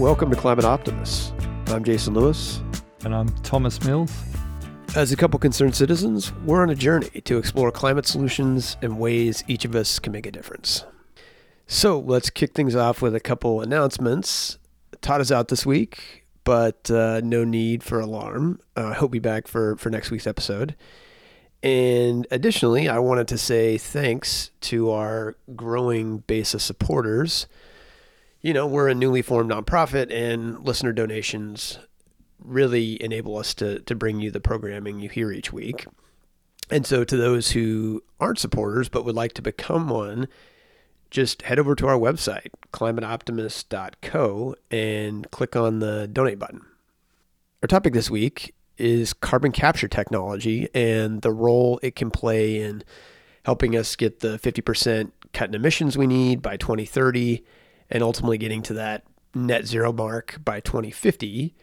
Welcome to Climate Optimists. I'm Jason Lewis. And I'm Thomas Mills. As a couple concerned citizens, we're on a journey to explore climate solutions and ways each of us can make a difference. So let's kick things off with a couple announcements. Todd is out this week, but uh, no need for alarm. Uh, he'll be back for, for next week's episode. And additionally, I wanted to say thanks to our growing base of supporters. You know, we're a newly formed nonprofit, and listener donations really enable us to, to bring you the programming you hear each week. And so, to those who aren't supporters but would like to become one, just head over to our website, climateoptimist.co, and click on the donate button. Our topic this week is carbon capture technology and the role it can play in helping us get the 50% cut in emissions we need by 2030 and ultimately getting to that net zero mark by 2050.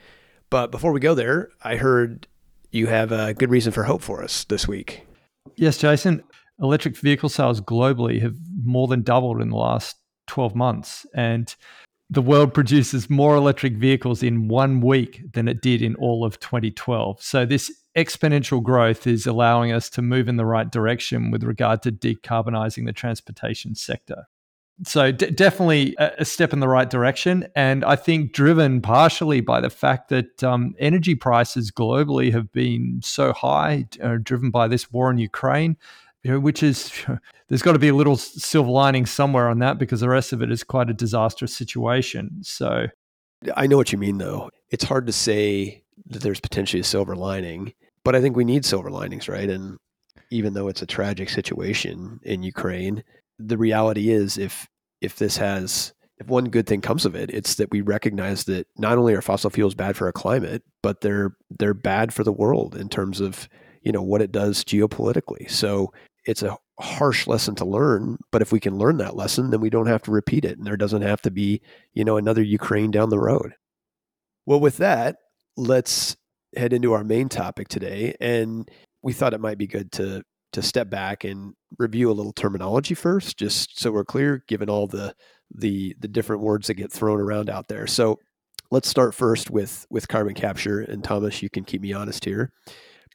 But before we go there, I heard you have a good reason for hope for us this week. Yes, Jason. Electric vehicle sales globally have more than doubled in the last 12 months. And the world produces more electric vehicles in one week than it did in all of 2012. So, this exponential growth is allowing us to move in the right direction with regard to decarbonizing the transportation sector. So, d- definitely a, step in the right direction. And I think driven partially by the fact that um, energy prices globally have been so high, uh, driven by this war in Ukraine which is there's got to be a little silver lining somewhere on that because the rest of it is quite a disastrous situation. So I know what you mean though. It's hard to say that there's potentially a silver lining, but I think we need silver linings, right? And even though it's a tragic situation in Ukraine, the reality is if if this has if one good thing comes of it, it's that we recognize that not only are fossil fuels bad for our climate, but they're they're bad for the world in terms of you know what it does geopolitically. So it's a harsh lesson to learn, but if we can learn that lesson, then we don't have to repeat it, and there doesn't have to be you know another Ukraine down the road. Well, with that, let's head into our main topic today, and we thought it might be good to to step back and review a little terminology first, just so we're clear, given all the the the different words that get thrown around out there. So let's start first with with carbon capture, and Thomas, you can keep me honest here.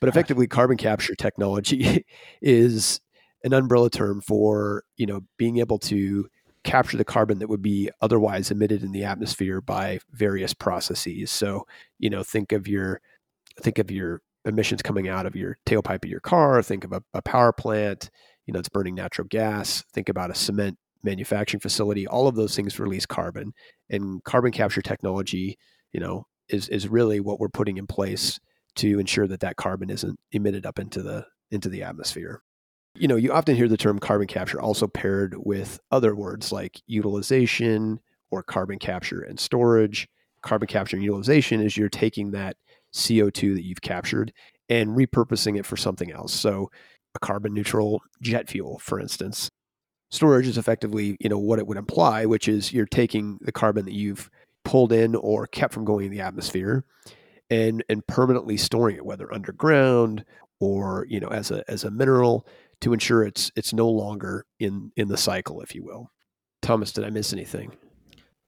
But effectively, carbon capture technology is an umbrella term for you know being able to capture the carbon that would be otherwise emitted in the atmosphere by various processes. So you know, think of your think of your emissions coming out of your tailpipe of your car. Think of a, a power plant. You know, it's burning natural gas. Think about a cement manufacturing facility. All of those things release carbon, and carbon capture technology, you know, is is really what we're putting in place to ensure that that carbon isn't emitted up into the into the atmosphere. You know, you often hear the term carbon capture also paired with other words like utilization or carbon capture and storage. Carbon capture and utilization is you're taking that CO2 that you've captured and repurposing it for something else. So, a carbon neutral jet fuel, for instance. Storage is effectively, you know, what it would imply, which is you're taking the carbon that you've pulled in or kept from going in the atmosphere and and permanently storing it, whether underground or you know as a as a mineral, to ensure it's it's no longer in in the cycle, if you will. Thomas, did I miss anything?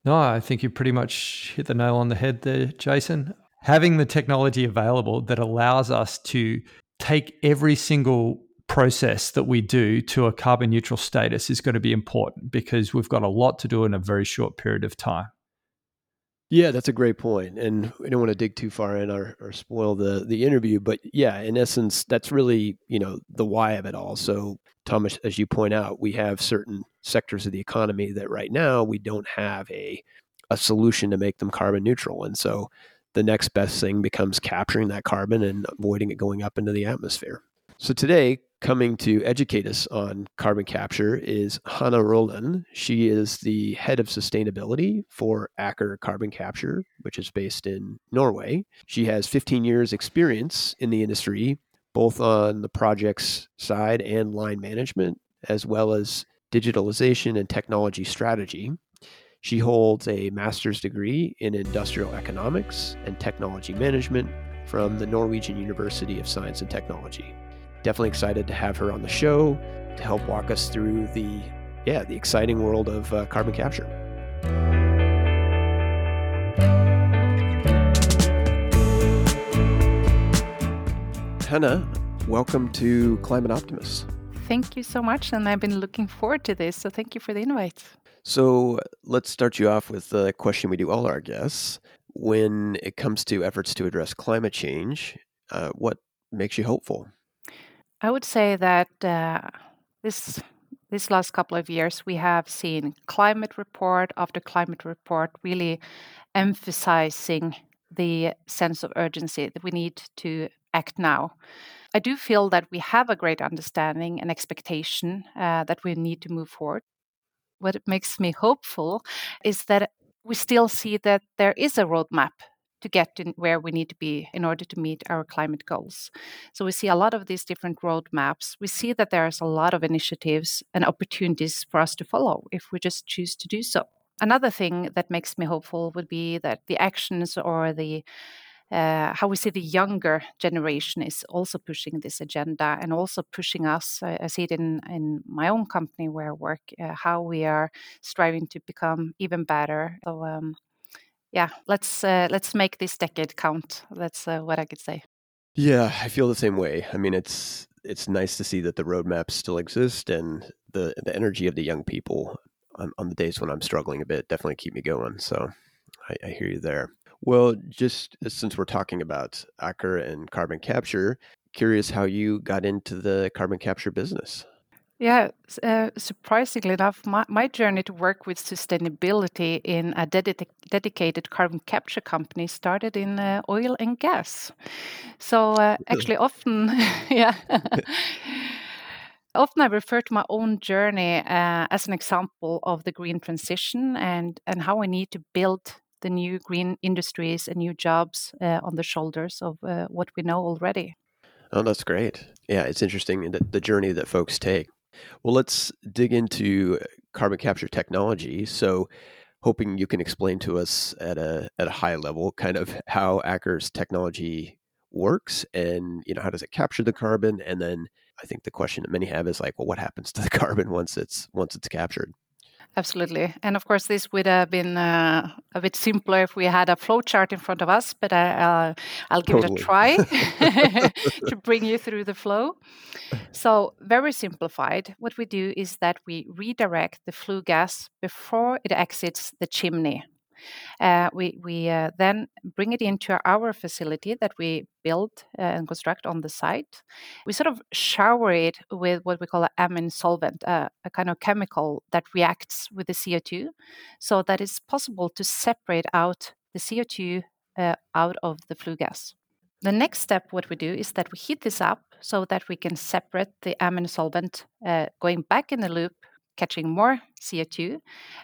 No, I think you pretty much hit the nail on the head there, Jason. Having the technology available that allows us to take every single process that we do to a carbon neutral status is going to be important because we've got a lot to do in a very short period of time. Yeah, that's a great point, and we don't want to dig too far in or, or spoil the the interview. But yeah, in essence, that's really you know the why of it all. So, Thomas, as you point out, we have certain sectors of the economy that right now we don't have a a solution to make them carbon neutral, and so the next best thing becomes capturing that carbon and avoiding it going up into the atmosphere. So today, coming to educate us on carbon capture is Hanna Roland. She is the head of sustainability for Aker Carbon Capture, which is based in Norway. She has 15 years experience in the industry, both on the projects side and line management, as well as digitalization and technology strategy. She holds a master's degree in industrial economics and technology management from the Norwegian University of Science and Technology. Definitely excited to have her on the show to help walk us through the yeah, the exciting world of uh, carbon capture. Hannah, welcome to Climate Optimists. Thank you so much, and I've been looking forward to this. So thank you for the invite. So let's start you off with the question we do all our guests. When it comes to efforts to address climate change, uh, what makes you hopeful? I would say that uh, this this last couple of years we have seen climate report after climate report really emphasizing the sense of urgency that we need to act now. I do feel that we have a great understanding and expectation uh, that we need to move forward. What makes me hopeful is that we still see that there is a roadmap to get to where we need to be in order to meet our climate goals. So we see a lot of these different roadmaps. We see that there's a lot of initiatives and opportunities for us to follow if we just choose to do so. Another thing that makes me hopeful would be that the actions or the how we see the younger generation is also pushing this agenda and also pushing us. I, I see it in, in my own company where I work, uh, how we are striving to become even better. So, um, yeah, let's uh, let's make this decade count. That's uh, what I could say. Yeah, I feel the same way. I mean, it's it's nice to see that the roadmaps still exist and the the energy of the young people on, on the days when I'm struggling a bit definitely keep me going. So I, I hear you there. Well, just uh, since we're talking about Aker and carbon capture, curious how you got into the carbon capture business. Yeah, uh, surprisingly enough, my, my journey to work with sustainability in a dedi- dedicated carbon capture company started in uh, oil and gas. So, uh, actually, often, yeah. often I refer to my own journey uh, as an example of the green transition and, and how we need to build the new green industries and new jobs uh, on the shoulders of uh, what we know already. Oh, that's great. Yeah, it's interesting the, the journey that folks take. Well, let's dig into carbon capture technology. So, hoping you can explain to us at a at a high level kind of how Aker's technology works and you know how does it capture the carbon and then I think the question that many have is like well what happens to the carbon once it's once it's captured Absolutely. And of course, this would have been uh, a bit simpler if we had a flow chart in front of us, but I, will give totally. it a try to bring you through the flow. So, very simplified, what we do is that we redirect the flue gas before it exits the chimney uh, we we uh, then bring it into our facility that we build uh, and construct on the site. We sort of shower it with what we call an amine solvent, uh, a kind of chemical that reacts with the CO2, so that it's possible to separate out the CO2 uh, out of the flue gas. The next step, what we do is that we heat this up so that we can separate the amine solvent uh, going back in the loop catching more CO2,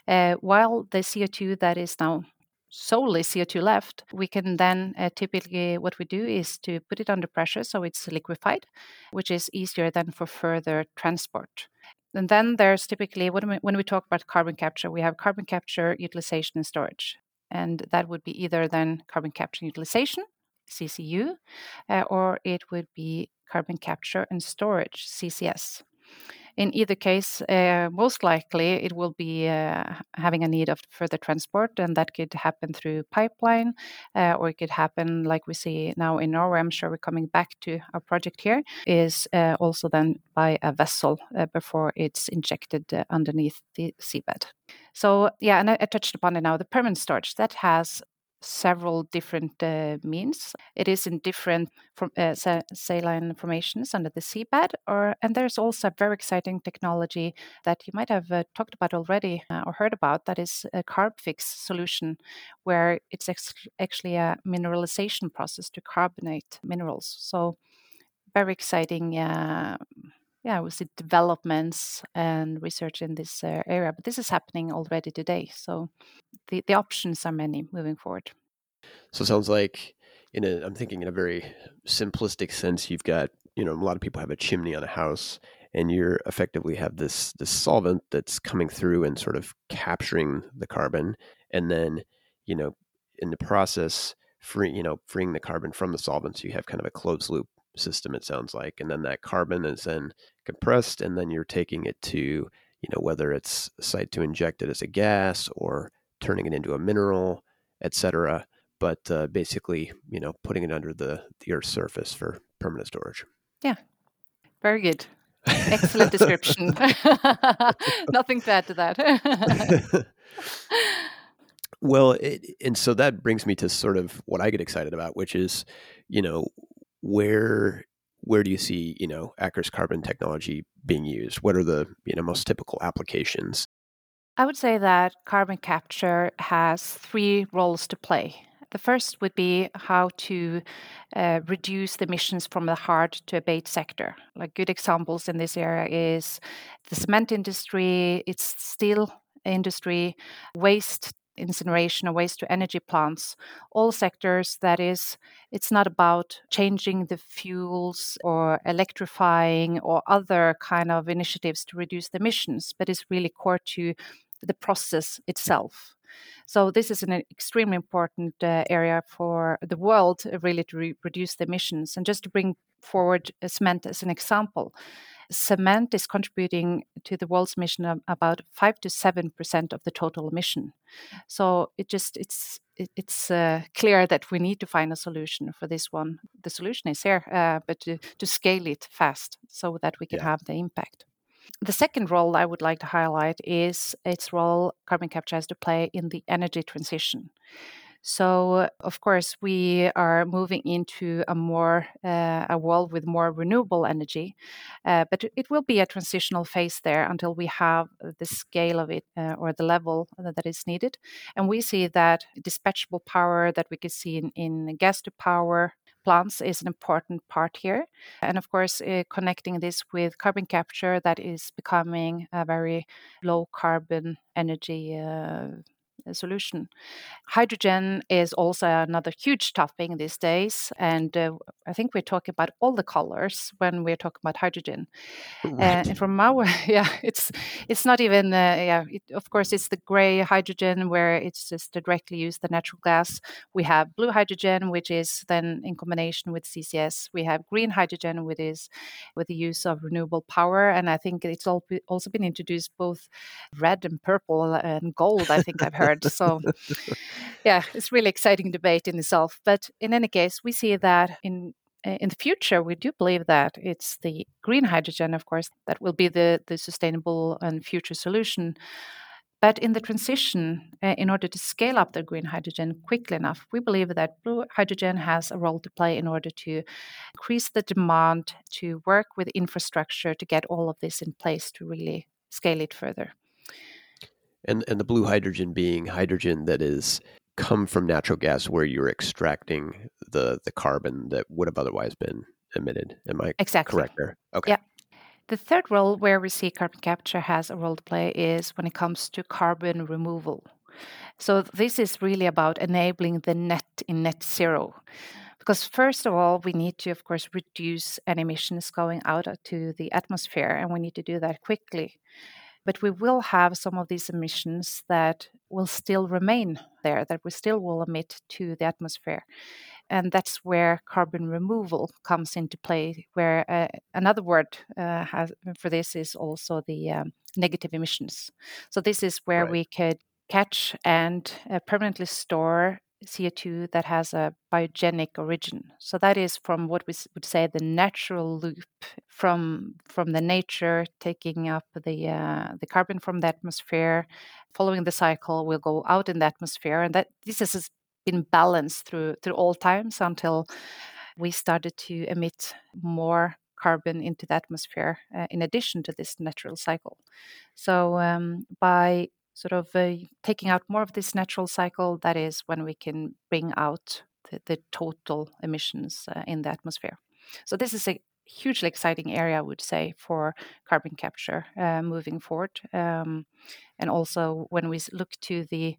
uh, while the CO2 that is now solely CO2 left, we can then uh, typically what we do is to put it under pressure so it's liquefied, which is easier than for further transport. And then there's typically when we, when we talk about carbon capture, we have carbon capture, utilization, and storage. And that would be either then carbon capture utilization, CCU, uh, or it would be carbon capture and storage, CCS in either case, uh, most likely it will be uh, having a need of further transport, and that could happen through pipeline, uh, or it could happen like we see now in Norway. I'm sure we're coming back to our project here. Is uh, also then by a vessel uh, before it's injected uh, underneath the seabed. So yeah, and I, I, touched upon it now. The permanent storage that has several different uh, means. It is in different from, uh, saline formations under the seabed, or and there's also a very exciting technology that you might have uh, talked about already uh, or heard about. That is a CarbFix solution, where it's ex- actually a mineralization process to carbonate minerals. So very exciting. Yeah, we see developments and research in this uh, area, but this is happening already today. So the, the options are many moving forward. So it sounds like in a I'm thinking in a very simplistic sense, you've got, you know, a lot of people have a chimney on a house and you're effectively have this this solvent that's coming through and sort of capturing the carbon and then, you know, in the process free, you know, freeing the carbon from the solvent so you have kind of a closed loop system it sounds like and then that carbon is then compressed and then you're taking it to you know whether it's site to inject it as a gas or turning it into a mineral, etc. But uh, basically, you know, putting it under the the Earth's surface for permanent storage. Yeah, very good. Excellent description. Nothing to add to that. well, it, and so that brings me to sort of what I get excited about, which is, you know, where where do you see you know Aker's carbon technology being used? What are the you know most typical applications? I would say that carbon capture has three roles to play. The first would be how to uh, reduce the emissions from the hard to abate sector. Like good examples in this area is the cement industry, it's steel industry, waste incineration or waste to energy plants, all sectors that is, it's not about changing the fuels or electrifying or other kind of initiatives to reduce the emissions, but it's really core to the process itself. So this is an extremely important uh, area for the world, uh, really, to re- reduce the emissions. And just to bring forward cement as an example, cement is contributing to the world's emission of about five to seven percent of the total emission. So it just it's it's uh, clear that we need to find a solution for this one. The solution is here, uh, but to, to, scale it fast so that we can yeah. have the impact. The second role I would like to highlight is its role carbon capture has to play in the energy transition. So, of course, we are moving into a more uh, a world with more renewable energy, uh, but it will be a transitional phase there until we have the scale of it uh, or the level that is needed. And we see that dispatchable power that we can see in, in gas to power plants is an important part here. And of course, uh, connecting this with carbon capture, that is becoming a very low carbon energy uh, solution. Hydrogen is also another huge topic these days, and uh, I think we're talking about all the colors when we're talking about hydrogen. Right. and from our yeah, it's it's not even uh, yeah. It, of course, it's the gray hydrogen where it's just directly used the natural gas. We have blue hydrogen, which is then in combination with CCS. We have green hydrogen, which is with the use of renewable power, and I think it's all also been introduced both red and purple and gold. I think I've heard. So, yeah, it's really exciting debate in itself. But in any case, we see that in in the future, we do believe that it's the green hydrogen, of course, that will be the, the sustainable and future solution. But in the transition, uh, in order to scale up the green hydrogen quickly enough, we believe that blue hydrogen has a role to play in order to increase the demand, to work with infrastructure to get all of this in place to really scale it further and and the blue hydrogen being hydrogen that is come from natural gas where you're extracting the the carbon that would have otherwise been emitted. Am i exactly. correct there? Okay. Yeah the third role where we see carbon capture has a role to play is when it comes to carbon removal. So this is really about enabling the net in net zero because first of all we need to of course reduce any emissions going out to the atmosphere and we need to do that quickly but we will have some of these emissions that will still remain there, that we still will emit to the atmosphere. And that's where carbon removal comes into play, where uh, another word uh, has, for this is also the um, negative emissions. So, this is where right. we could catch and uh, permanently store CO2 that has a biogenic origin. So that is from what we would say the natural loop from from the nature taking up the uh, the carbon from the atmosphere, following the cycle will go out in the atmosphere, and that this has been balanced through through all times until we started to emit more carbon into the atmosphere uh, in addition to this natural cycle. So um, by sort of uh, taking out more of this natural cycle, that is when we can bring out the, the total emissions uh, in the atmosphere. So this is a hugely exciting area, I would say, for carbon capture uh, moving forward. Um, and also when we look to the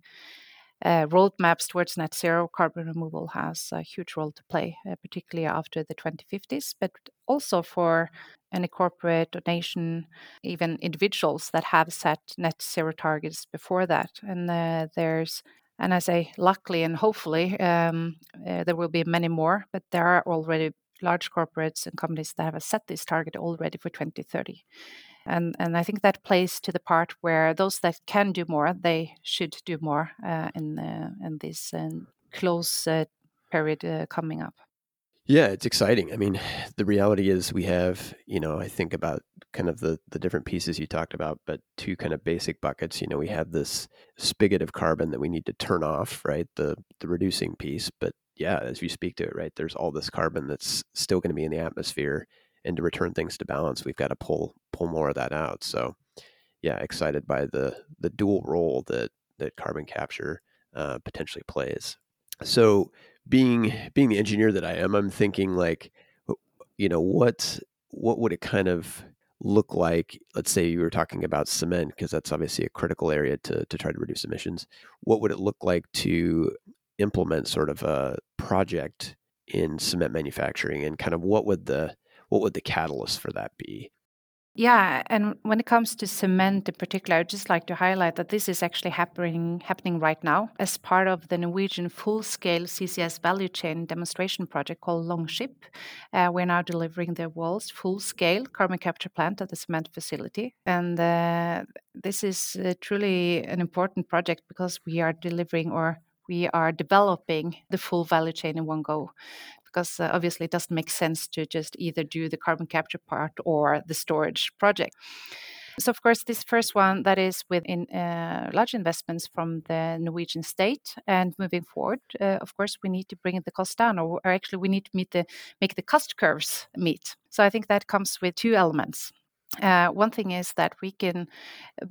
uh, roadmaps towards net zero, carbon removal has a huge role to play, uh, particularly after the 2050s, but also for any corporate or nation, even individuals that have set net zero targets before that. And uh, there's, and I say luckily and hopefully, um, uh, there will be many more, but there are already large corporates and companies that have set this target already for 2030. And, and I think that plays to the part where those that can do more, they should do more uh, in, uh, in this uh, close uh, period uh, coming up. Yeah, it's exciting. I mean, the reality is we have, you know, I think about kind of the the different pieces you talked about, but two kind of basic buckets. You know, we have this spigot of carbon that we need to turn off, right? The the reducing piece, but yeah, as you speak to it, right, there's all this carbon that's still going to be in the atmosphere, and to return things to balance, we've got to pull pull more of that out. So, yeah, excited by the the dual role that that carbon capture uh, potentially plays. So, being being the engineer that I am, I'm thinking like, you know, what what would it kind of look like? Let's say you were talking about cement, because that's obviously a critical area to to try to reduce emissions. What would it look like to implement sort of a project in cement manufacturing, and kind of what would the what would the catalyst for that be? Yeah, and when it comes to cement in particular, I'd just like to highlight that this is actually happening happening right now as part of the Norwegian full-scale CCS value chain demonstration project called Longship. Uh, we're now delivering the world's full-scale carbon capture plant at the cement facility, and uh, this is uh, truly an important project because we are delivering or we are developing the full value chain in one go because uh, obviously it doesn't make sense to just either do the carbon capture part or the storage project. So, of course, this first one that is within uh, large investments from the Norwegian state, and moving forward, uh, of course, we need to bring the cost down, or, or actually, we need to meet the make the cost curves meet. So, I think that comes with two elements. Uh, one thing is that we can,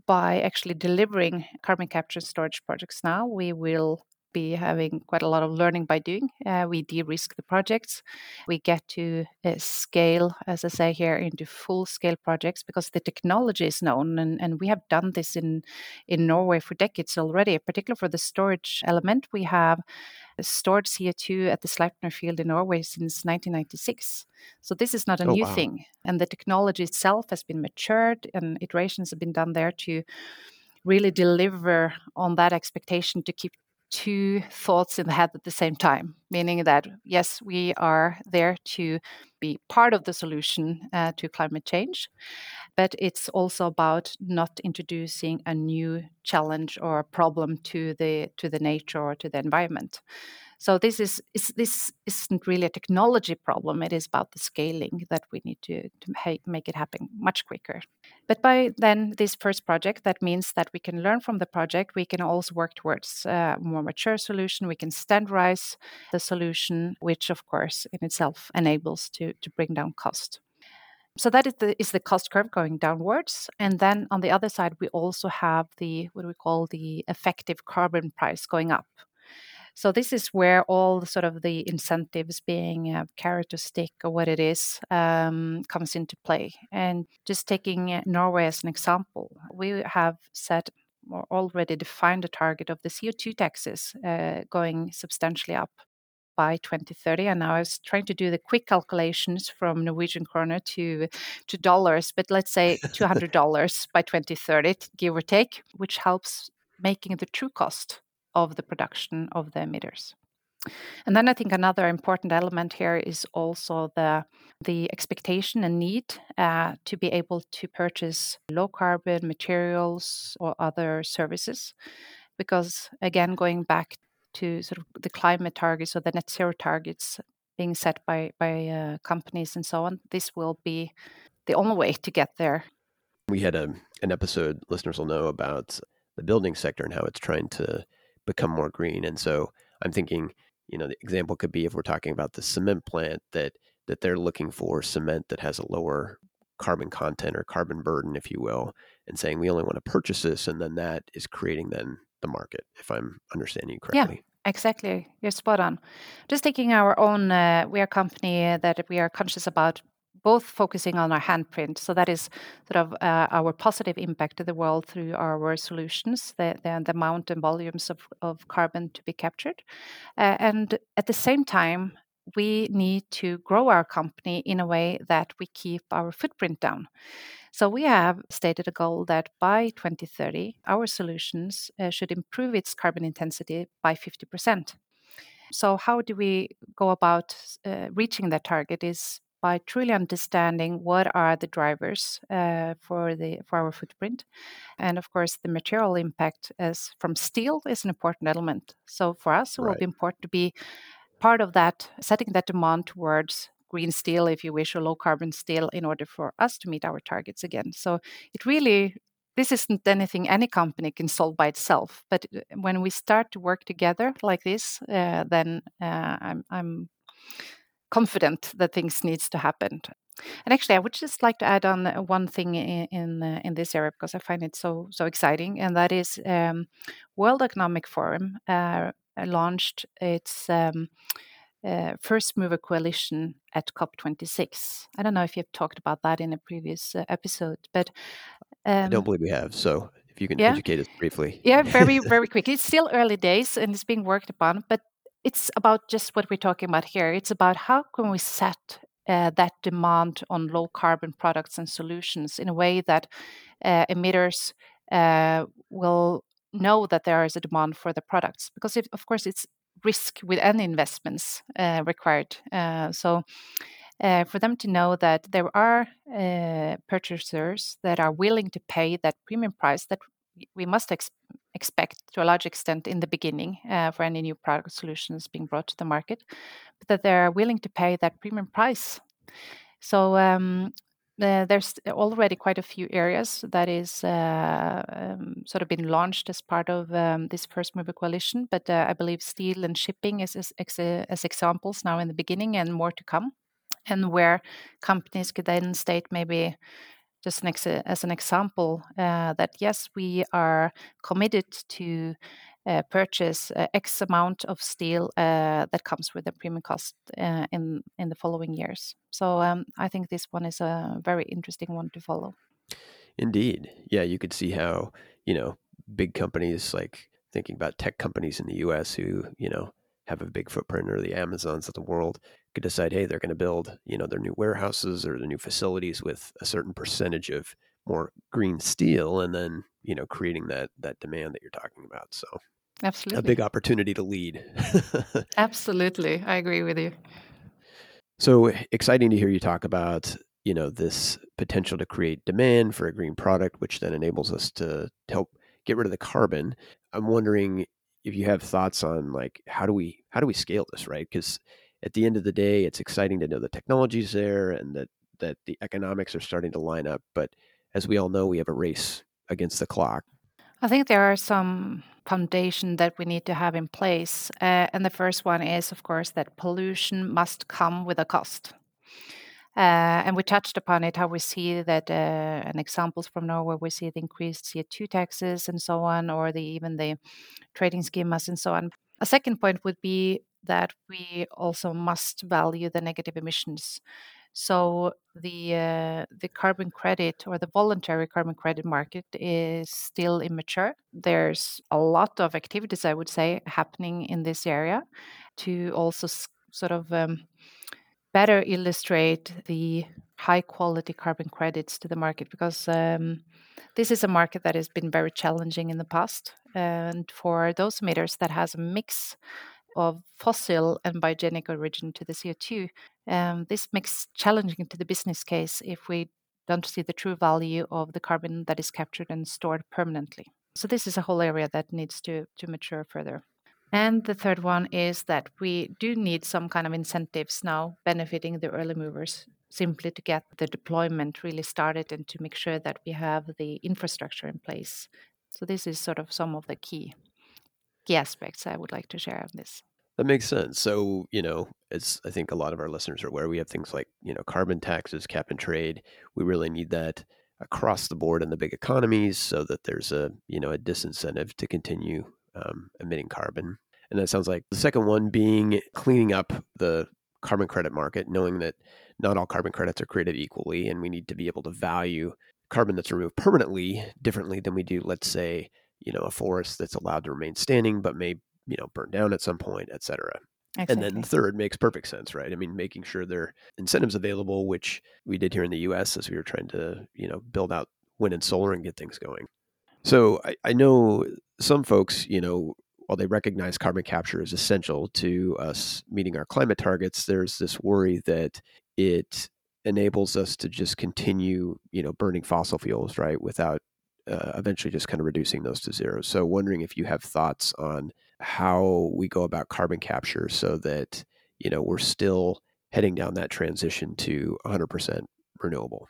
by actually delivering carbon capture and storage projects now, we will be having quite a lot of learning by doing. Uh, we de risk the projects. We get to uh, scale, as I say here, into full scale projects because the technology is known. And, and we have done this in, in Norway for decades already, particularly for the storage element. We have stored CO2 at the Sleipner field in Norway since 1996. So this is not a oh, new wow. thing. And the technology itself has been matured and iterations have been done there to really deliver on that expectation to keep two thoughts in the head at the same time, meaning that yes, we are there to be part of the solution uh, to climate change, but it's also about not introducing a new challenge or problem to the to the nature or to the environment. So this is, is this isn't really a technology problem. It is about the scaling that we need to, to make it happen much quicker. But by then, this first project, that means that we can learn from the project. We can also work towards a more mature solution. We can standardize the solution, which of course in itself enables to, to bring down cost. So that is the is the cost curve going downwards, and then on the other side we also have the what we call the effective carbon price going up. So this is where all sort of the incentives, being a carrot or what it is, um, comes into play. And just taking uh, Norway as an example, we have set or already defined a target of the CO2 taxes uh, going substantially up by 2030 and now i was trying to do the quick calculations from norwegian kroner to to dollars but let's say $200 by 2030 give or take which helps making the true cost of the production of the emitters. And then I think another important element here is also the the expectation and need uh, to be able to purchase low carbon materials or other services, because again, going back to sort of the climate targets or the net zero targets being set by by uh, companies and so on, this will be the only way to get there. We had a an episode listeners will know about the building sector and how it's trying to become more green. And so I'm thinking, you know, the example could be if we're talking about the cement plant that that they're looking for cement that has a lower carbon content or carbon burden, if you will, and saying we only want to purchase this, and then that is creating then the market, if I'm understanding you correctly. Yeah. Exactly, you're spot on. Just taking our own, uh, we are a company that we are conscious about both focusing on our handprint. So that is sort of uh, our positive impact to the world through our solutions, the, the, the amount and volumes of, of carbon to be captured. Uh, and at the same time, we need to grow our company in a way that we keep our footprint down. So we have stated a goal that by 2030, our solutions uh, should improve its carbon intensity by 50%. So how do we go about uh, reaching that target is by truly understanding what are the drivers uh, for the for our footprint, and of course the material impact as from steel is an important element. So for us, it right. will be important to be part of that, setting that demand towards green steel, if you wish, or low carbon steel in order for us to meet our targets again. So it really, this isn't anything any company can solve by itself. But uh, when we start to work together like this, uh, then uh, I'm, I'm confident that things needs to happen. And actually, I would just like to add on uh, one thing in in, uh, in this area because I find it so so exciting, and that is um, World Economic Forum uh, launched its um, uh, first mover coalition at COP26. I don't know if you've talked about that in a previous uh, episode, but um, I don't believe we have. So if you can yeah. educate us briefly. Yeah, very, very quickly. It's still early days and it's being worked upon, but it's about just what we're talking about here. It's about how can we set uh, that demand on low carbon products and solutions in a way that uh, emitters uh, will know that there is a demand for the products because if, of course it's risk with any investments uh, required uh, so uh, for them to know that there are purchasers that are willing to pay that premium price that we must ex- expect to a large extent in the beginning uh, for any new product solutions being brought to the market, but that they're willing to pay that premium price. So um, uh, there's already quite a few areas that is uh, um, sort of been launched as part of um, this first mover coalition, but uh, I believe steel and shipping is as, as examples now in the beginning and more to come, and where companies could then state maybe just an ex- as an example uh, that yes, we are committed to uh, purchase uh, X amount of steel uh, that comes with a premium cost uh, in in the following years. So um, I think this one is a very interesting one to follow. Indeed, yeah, you could see how you know big companies like thinking about tech companies in the U.S. who you know have a big footprint or the Amazons of the world could decide, hey, they're going to build, you know, their new warehouses or their new facilities with a certain percentage of more green steel, and then you know, creating that that demand that you're talking about. So, absolutely, a big opportunity to lead. absolutely, I agree with you. So exciting to hear you talk about you know this potential to create demand for a green product, which then enables us to, to help get rid of the carbon. I'm wondering if you have thoughts on like how do we how do we scale this right because at the end of the day it's exciting to know the technology's there and that that the economics are starting to line up but as we all know we have a race against the clock i think there are some foundation that we need to have in place uh, and the first one is of course that pollution must come with a cost uh, and we touched upon it, how we see that, uh, and examples from Norway, we see the increased CO2 taxes and so on, or the even the trading schemas and so on. A second point would be that we also must value the negative emissions. So the uh, the carbon credit or the voluntary carbon credit market is still immature. There's a lot of activities, I would say, happening in this area to also sort of um, better illustrate the high quality carbon credits to the market because um, this is a market that has been very challenging in the past. And for those emitters that has a mix of fossil and biogenic origin to the CO2, um, this makes challenging to the business case if we don't see the true value of the carbon that is captured and stored permanently. So this is a whole area that needs to, to mature further. And the third one is that we do need some kind of incentives now benefiting the early movers simply to get the deployment really started and to make sure that we have the infrastructure in place. So this is sort of some of the key key aspects I would like to share on this. That makes sense. So, you know, as I think a lot of our listeners are aware, we have things like, you know, carbon taxes, cap and trade. We really need that across the board in the big economies so that there's a, you know, a disincentive to continue um, emitting carbon. And that sounds like the second one being cleaning up the carbon credit market, knowing that not all carbon credits are created equally, and we need to be able to value carbon that's removed permanently differently than we do, let's say, you know, a forest that's allowed to remain standing but may, you know, burn down at some point, et cetera. Exactly. And then third makes perfect sense, right? I mean, making sure there are incentives available, which we did here in the US as we were trying to, you know, build out wind and solar and get things going. So I, I know some folks, you know, while they recognize carbon capture is essential to us meeting our climate targets, there's this worry that it enables us to just continue, you know, burning fossil fuels, right, without uh, eventually just kind of reducing those to zero. So, wondering if you have thoughts on how we go about carbon capture so that you know, we're still heading down that transition to 100% renewable?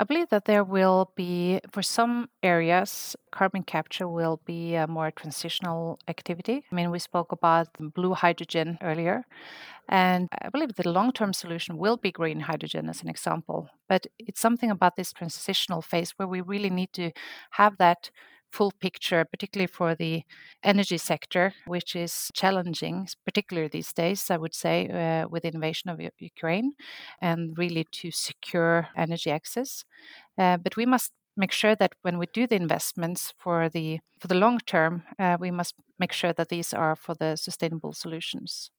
I believe that there will be, for some areas, carbon capture will be a more transitional activity. I mean, we spoke about blue hydrogen earlier, and I believe the long term solution will be green hydrogen as an example. But it's something about this transitional phase where we really need to have that full picture, particularly for the energy sector, which is challenging, particularly these days, I would say, uh, with the invasion of Ukraine, and really to secure energy access. Uh, but we must make sure that when we do the investments for the for the long term, uh, we must make sure that these are for the sustainable solutions.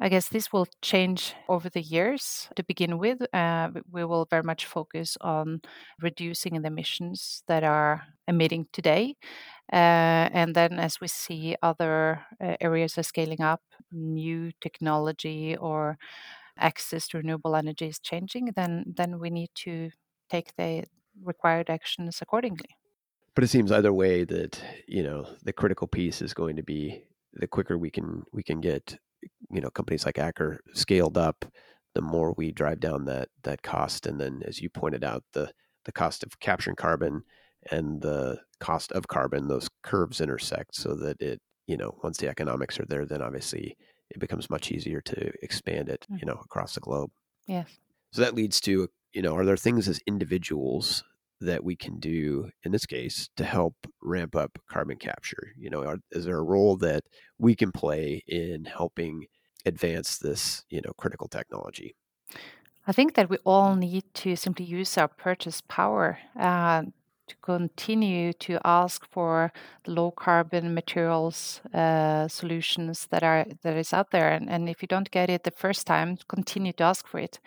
I guess this will change over the years. To begin with, uh, we will very much focus on reducing the emissions that are emitting today. Uh, and then, as we see other uh, areas are scaling up, new technology or access to renewable energy is changing, then then we need to take the required actions accordingly. But it seems either way that you know the critical piece is going to be the quicker we can we can get you know companies like Aker scaled up, the more we drive down that that cost. And then, as you pointed out, the the cost of capturing carbon and the cost of carbon, those curves intersect so that it you know once the economics are there, then obviously it becomes much easier to expand it mm. you know across the globe. Yes. So that leads to you know are there things as individuals that we can do in this case to help ramp up carbon capture? You know, are, is there a role that we can play in helping advance this, you know, critical technology? I think that we all need to simply use our purchase power uh, to continue to ask for low carbon materials uh, solutions that are that is out there, and, and if you don't get it the first time, continue to ask for it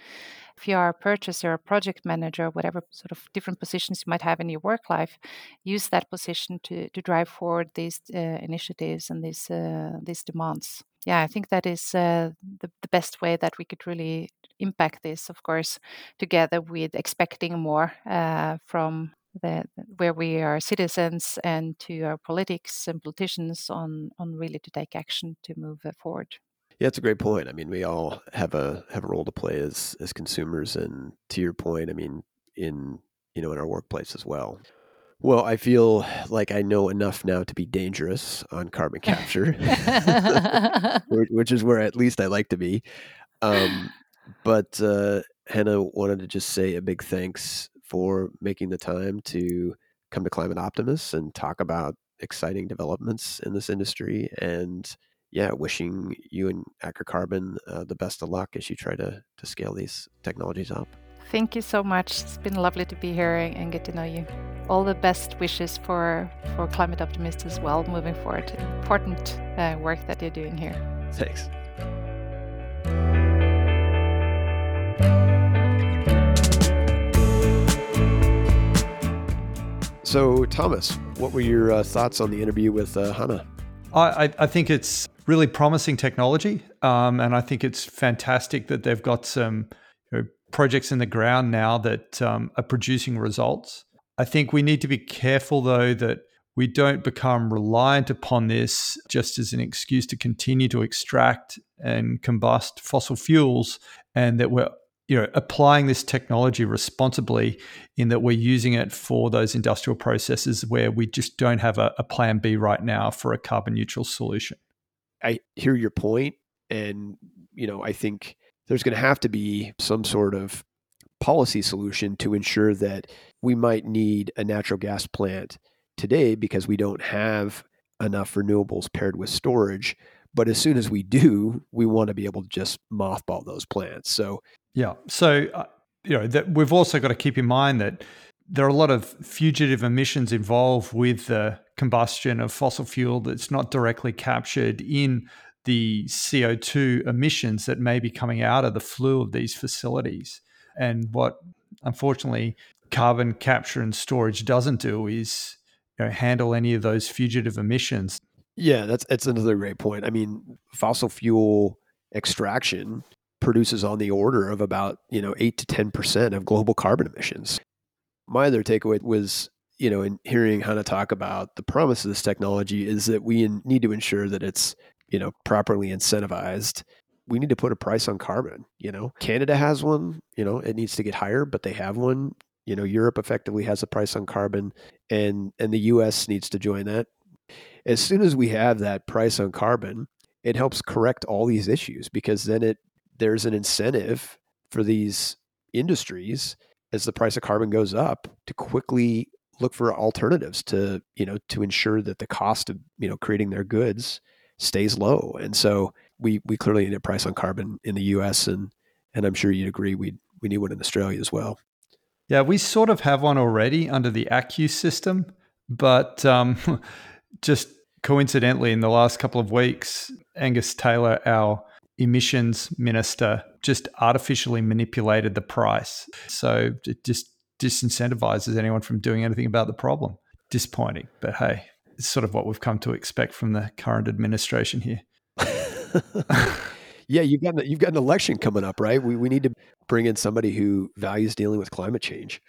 if you are a purchaser, a project manager, whatever sort of different positions you might have in your work life, use that position to, to drive forward these uh, initiatives and these uh, these demands. Yeah, I think that is uh, the, the best way that we could really impact this. Of course, together with expecting more uh, from the, where we are citizens and to our politics and politicians on on really to take action to move forward. Yeah, it's a great point. I mean, we all have a have a role to play as as consumers, and to your point, I mean, in you know in our workplace as well. Well, I feel like I know enough now to be dangerous on carbon capture, which is where at least I like to be. Um, but uh, Hannah wanted to just say a big thanks for making the time to come to Climate Optimists and talk about exciting developments in this industry and yeah, wishing you and Aker Carbon uh, the best of luck as you try to, to scale these technologies up. Thank you so much. It's been lovely to be here and get to know you. All the best wishes for, for Climate Optimists as well moving forward. Important uh, work that you're doing here. Thanks. So, Thomas, what were your uh, thoughts on the interview with uh, Hannah? I, I think it's really promising technology, um, and I think it's fantastic that they've got some you know, projects in the ground now that um, are producing results. I think we need to be careful, though, that we don't become reliant upon this just as an excuse to continue to extract and combust fossil fuels, and that we're you know applying this technology responsibly in that we're using it for those industrial processes where we just don't have a, a plan B right now for a carbon neutral solution. I hear your point, and you know I think there's going to have to be some sort of policy solution to ensure that we might need a natural gas plant today because we don't have enough renewables paired with storage. But as soon as we do, we want to be able to just mothball those plants. So yeah. So, uh, you know, that we've also got to keep in mind that there are a lot of fugitive emissions involved with the combustion of fossil fuel that's not directly captured in the CO2 emissions that may be coming out of the flue of these facilities. And what, unfortunately, carbon capture and storage doesn't do is you know, handle any of those fugitive emissions. Yeah, that's that's another great point. I mean, fossil fuel extraction produces on the order of about, you know, 8 to 10% of global carbon emissions. My other takeaway was, you know, in hearing Hannah talk about the promise of this technology is that we need to ensure that it's, you know, properly incentivized we need to put a price on carbon. You know, Canada has one. You know, it needs to get higher, but they have one. You know, Europe effectively has a price on carbon, and and the U.S. needs to join that. As soon as we have that price on carbon, it helps correct all these issues because then it there's an incentive for these industries as the price of carbon goes up to quickly look for alternatives to you know to ensure that the cost of you know creating their goods stays low and so we we clearly need a price on carbon in the US and and I'm sure you'd agree we we need one in Australia as well. Yeah, we sort of have one already under the ACCU system, but um, just coincidentally, in the last couple of weeks, Angus Taylor, our emissions minister, just artificially manipulated the price. So it just disincentivizes anyone from doing anything about the problem. Disappointing, but hey, it's sort of what we've come to expect from the current administration here. yeah, you've got you've got an election coming up, right? We we need to bring in somebody who values dealing with climate change.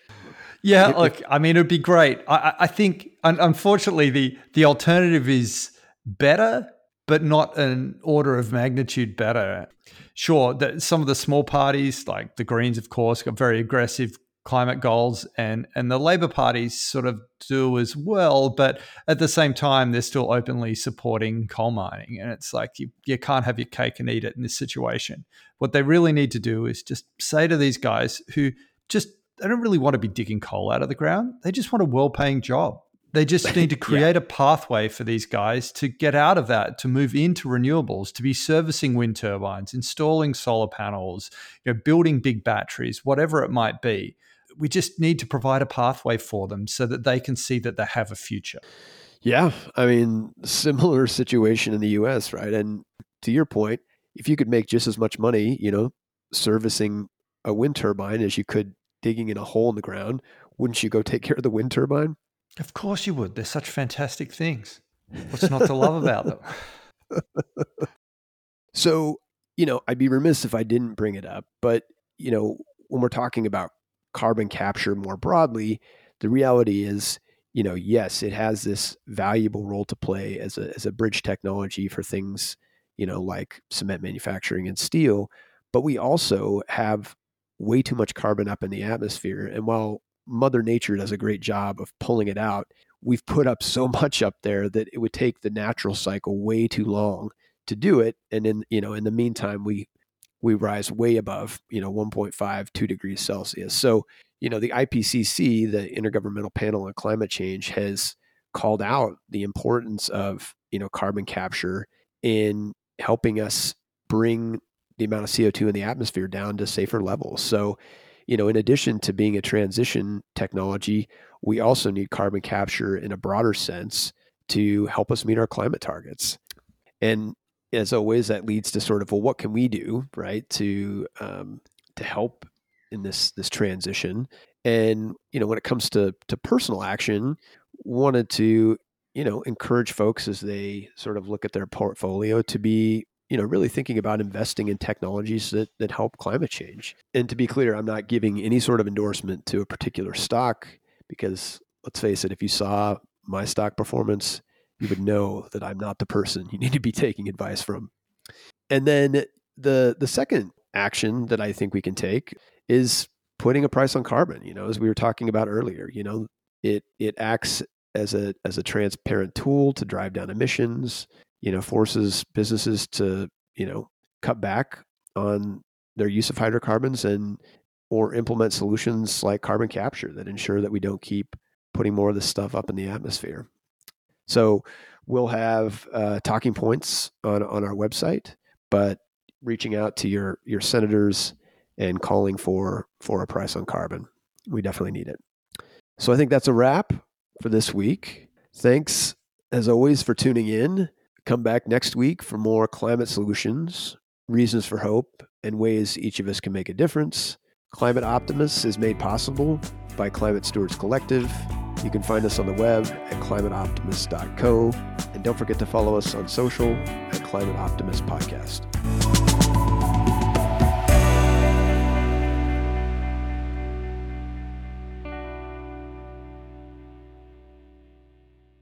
Yeah, look, I mean, it'd be great. I, I think, unfortunately, the the alternative is better, but not an order of magnitude better. Sure, that some of the small parties, like the Greens, of course, got very aggressive climate goals and and the labor parties sort of do as well but at the same time they're still openly supporting coal mining and it's like you, you can't have your cake and eat it in this situation what they really need to do is just say to these guys who just they don't really want to be digging coal out of the ground they just want a well-paying job they just need to create yeah. a pathway for these guys to get out of that, to move into renewables, to be servicing wind turbines, installing solar panels, you know, building big batteries, whatever it might be we just need to provide a pathway for them so that they can see that they have a future. Yeah, I mean, similar situation in the US, right? And to your point, if you could make just as much money, you know, servicing a wind turbine as you could digging in a hole in the ground, wouldn't you go take care of the wind turbine? Of course you would. They're such fantastic things. What's not to love about them? so, you know, I'd be remiss if I didn't bring it up, but, you know, when we're talking about carbon capture more broadly, the reality is, you know, yes, it has this valuable role to play as a as a bridge technology for things, you know, like cement manufacturing and steel, but we also have way too much carbon up in the atmosphere. And while Mother Nature does a great job of pulling it out, we've put up so much up there that it would take the natural cycle way too long to do it. And in you know, in the meantime, we we rise way above, you know, 1.5, 2 degrees Celsius. So, you know, the IPCC, the Intergovernmental Panel on Climate Change, has called out the importance of, you know, carbon capture in helping us bring the amount of CO2 in the atmosphere down to safer levels. So, you know, in addition to being a transition technology, we also need carbon capture in a broader sense to help us meet our climate targets. And as always, that leads to sort of well, what can we do, right, to um, to help in this this transition? And you know, when it comes to to personal action, wanted to you know encourage folks as they sort of look at their portfolio to be you know really thinking about investing in technologies that that help climate change. And to be clear, I'm not giving any sort of endorsement to a particular stock because let's face it, if you saw my stock performance you would know that I'm not the person you need to be taking advice from. And then the the second action that I think we can take is putting a price on carbon, you know, as we were talking about earlier, you know, it it acts as a as a transparent tool to drive down emissions, you know, forces businesses to, you know, cut back on their use of hydrocarbons and or implement solutions like carbon capture that ensure that we don't keep putting more of this stuff up in the atmosphere. So we'll have uh, talking points on on our website, but reaching out to your your senators and calling for for a price on carbon, we definitely need it. So I think that's a wrap for this week. Thanks as always for tuning in. Come back next week for more climate solutions, reasons for hope, and ways each of us can make a difference. Climate Optimists is made possible by Climate Stewards Collective you can find us on the web at climateoptimist.co. And don't forget to follow us on social at Climate Optimist Podcast.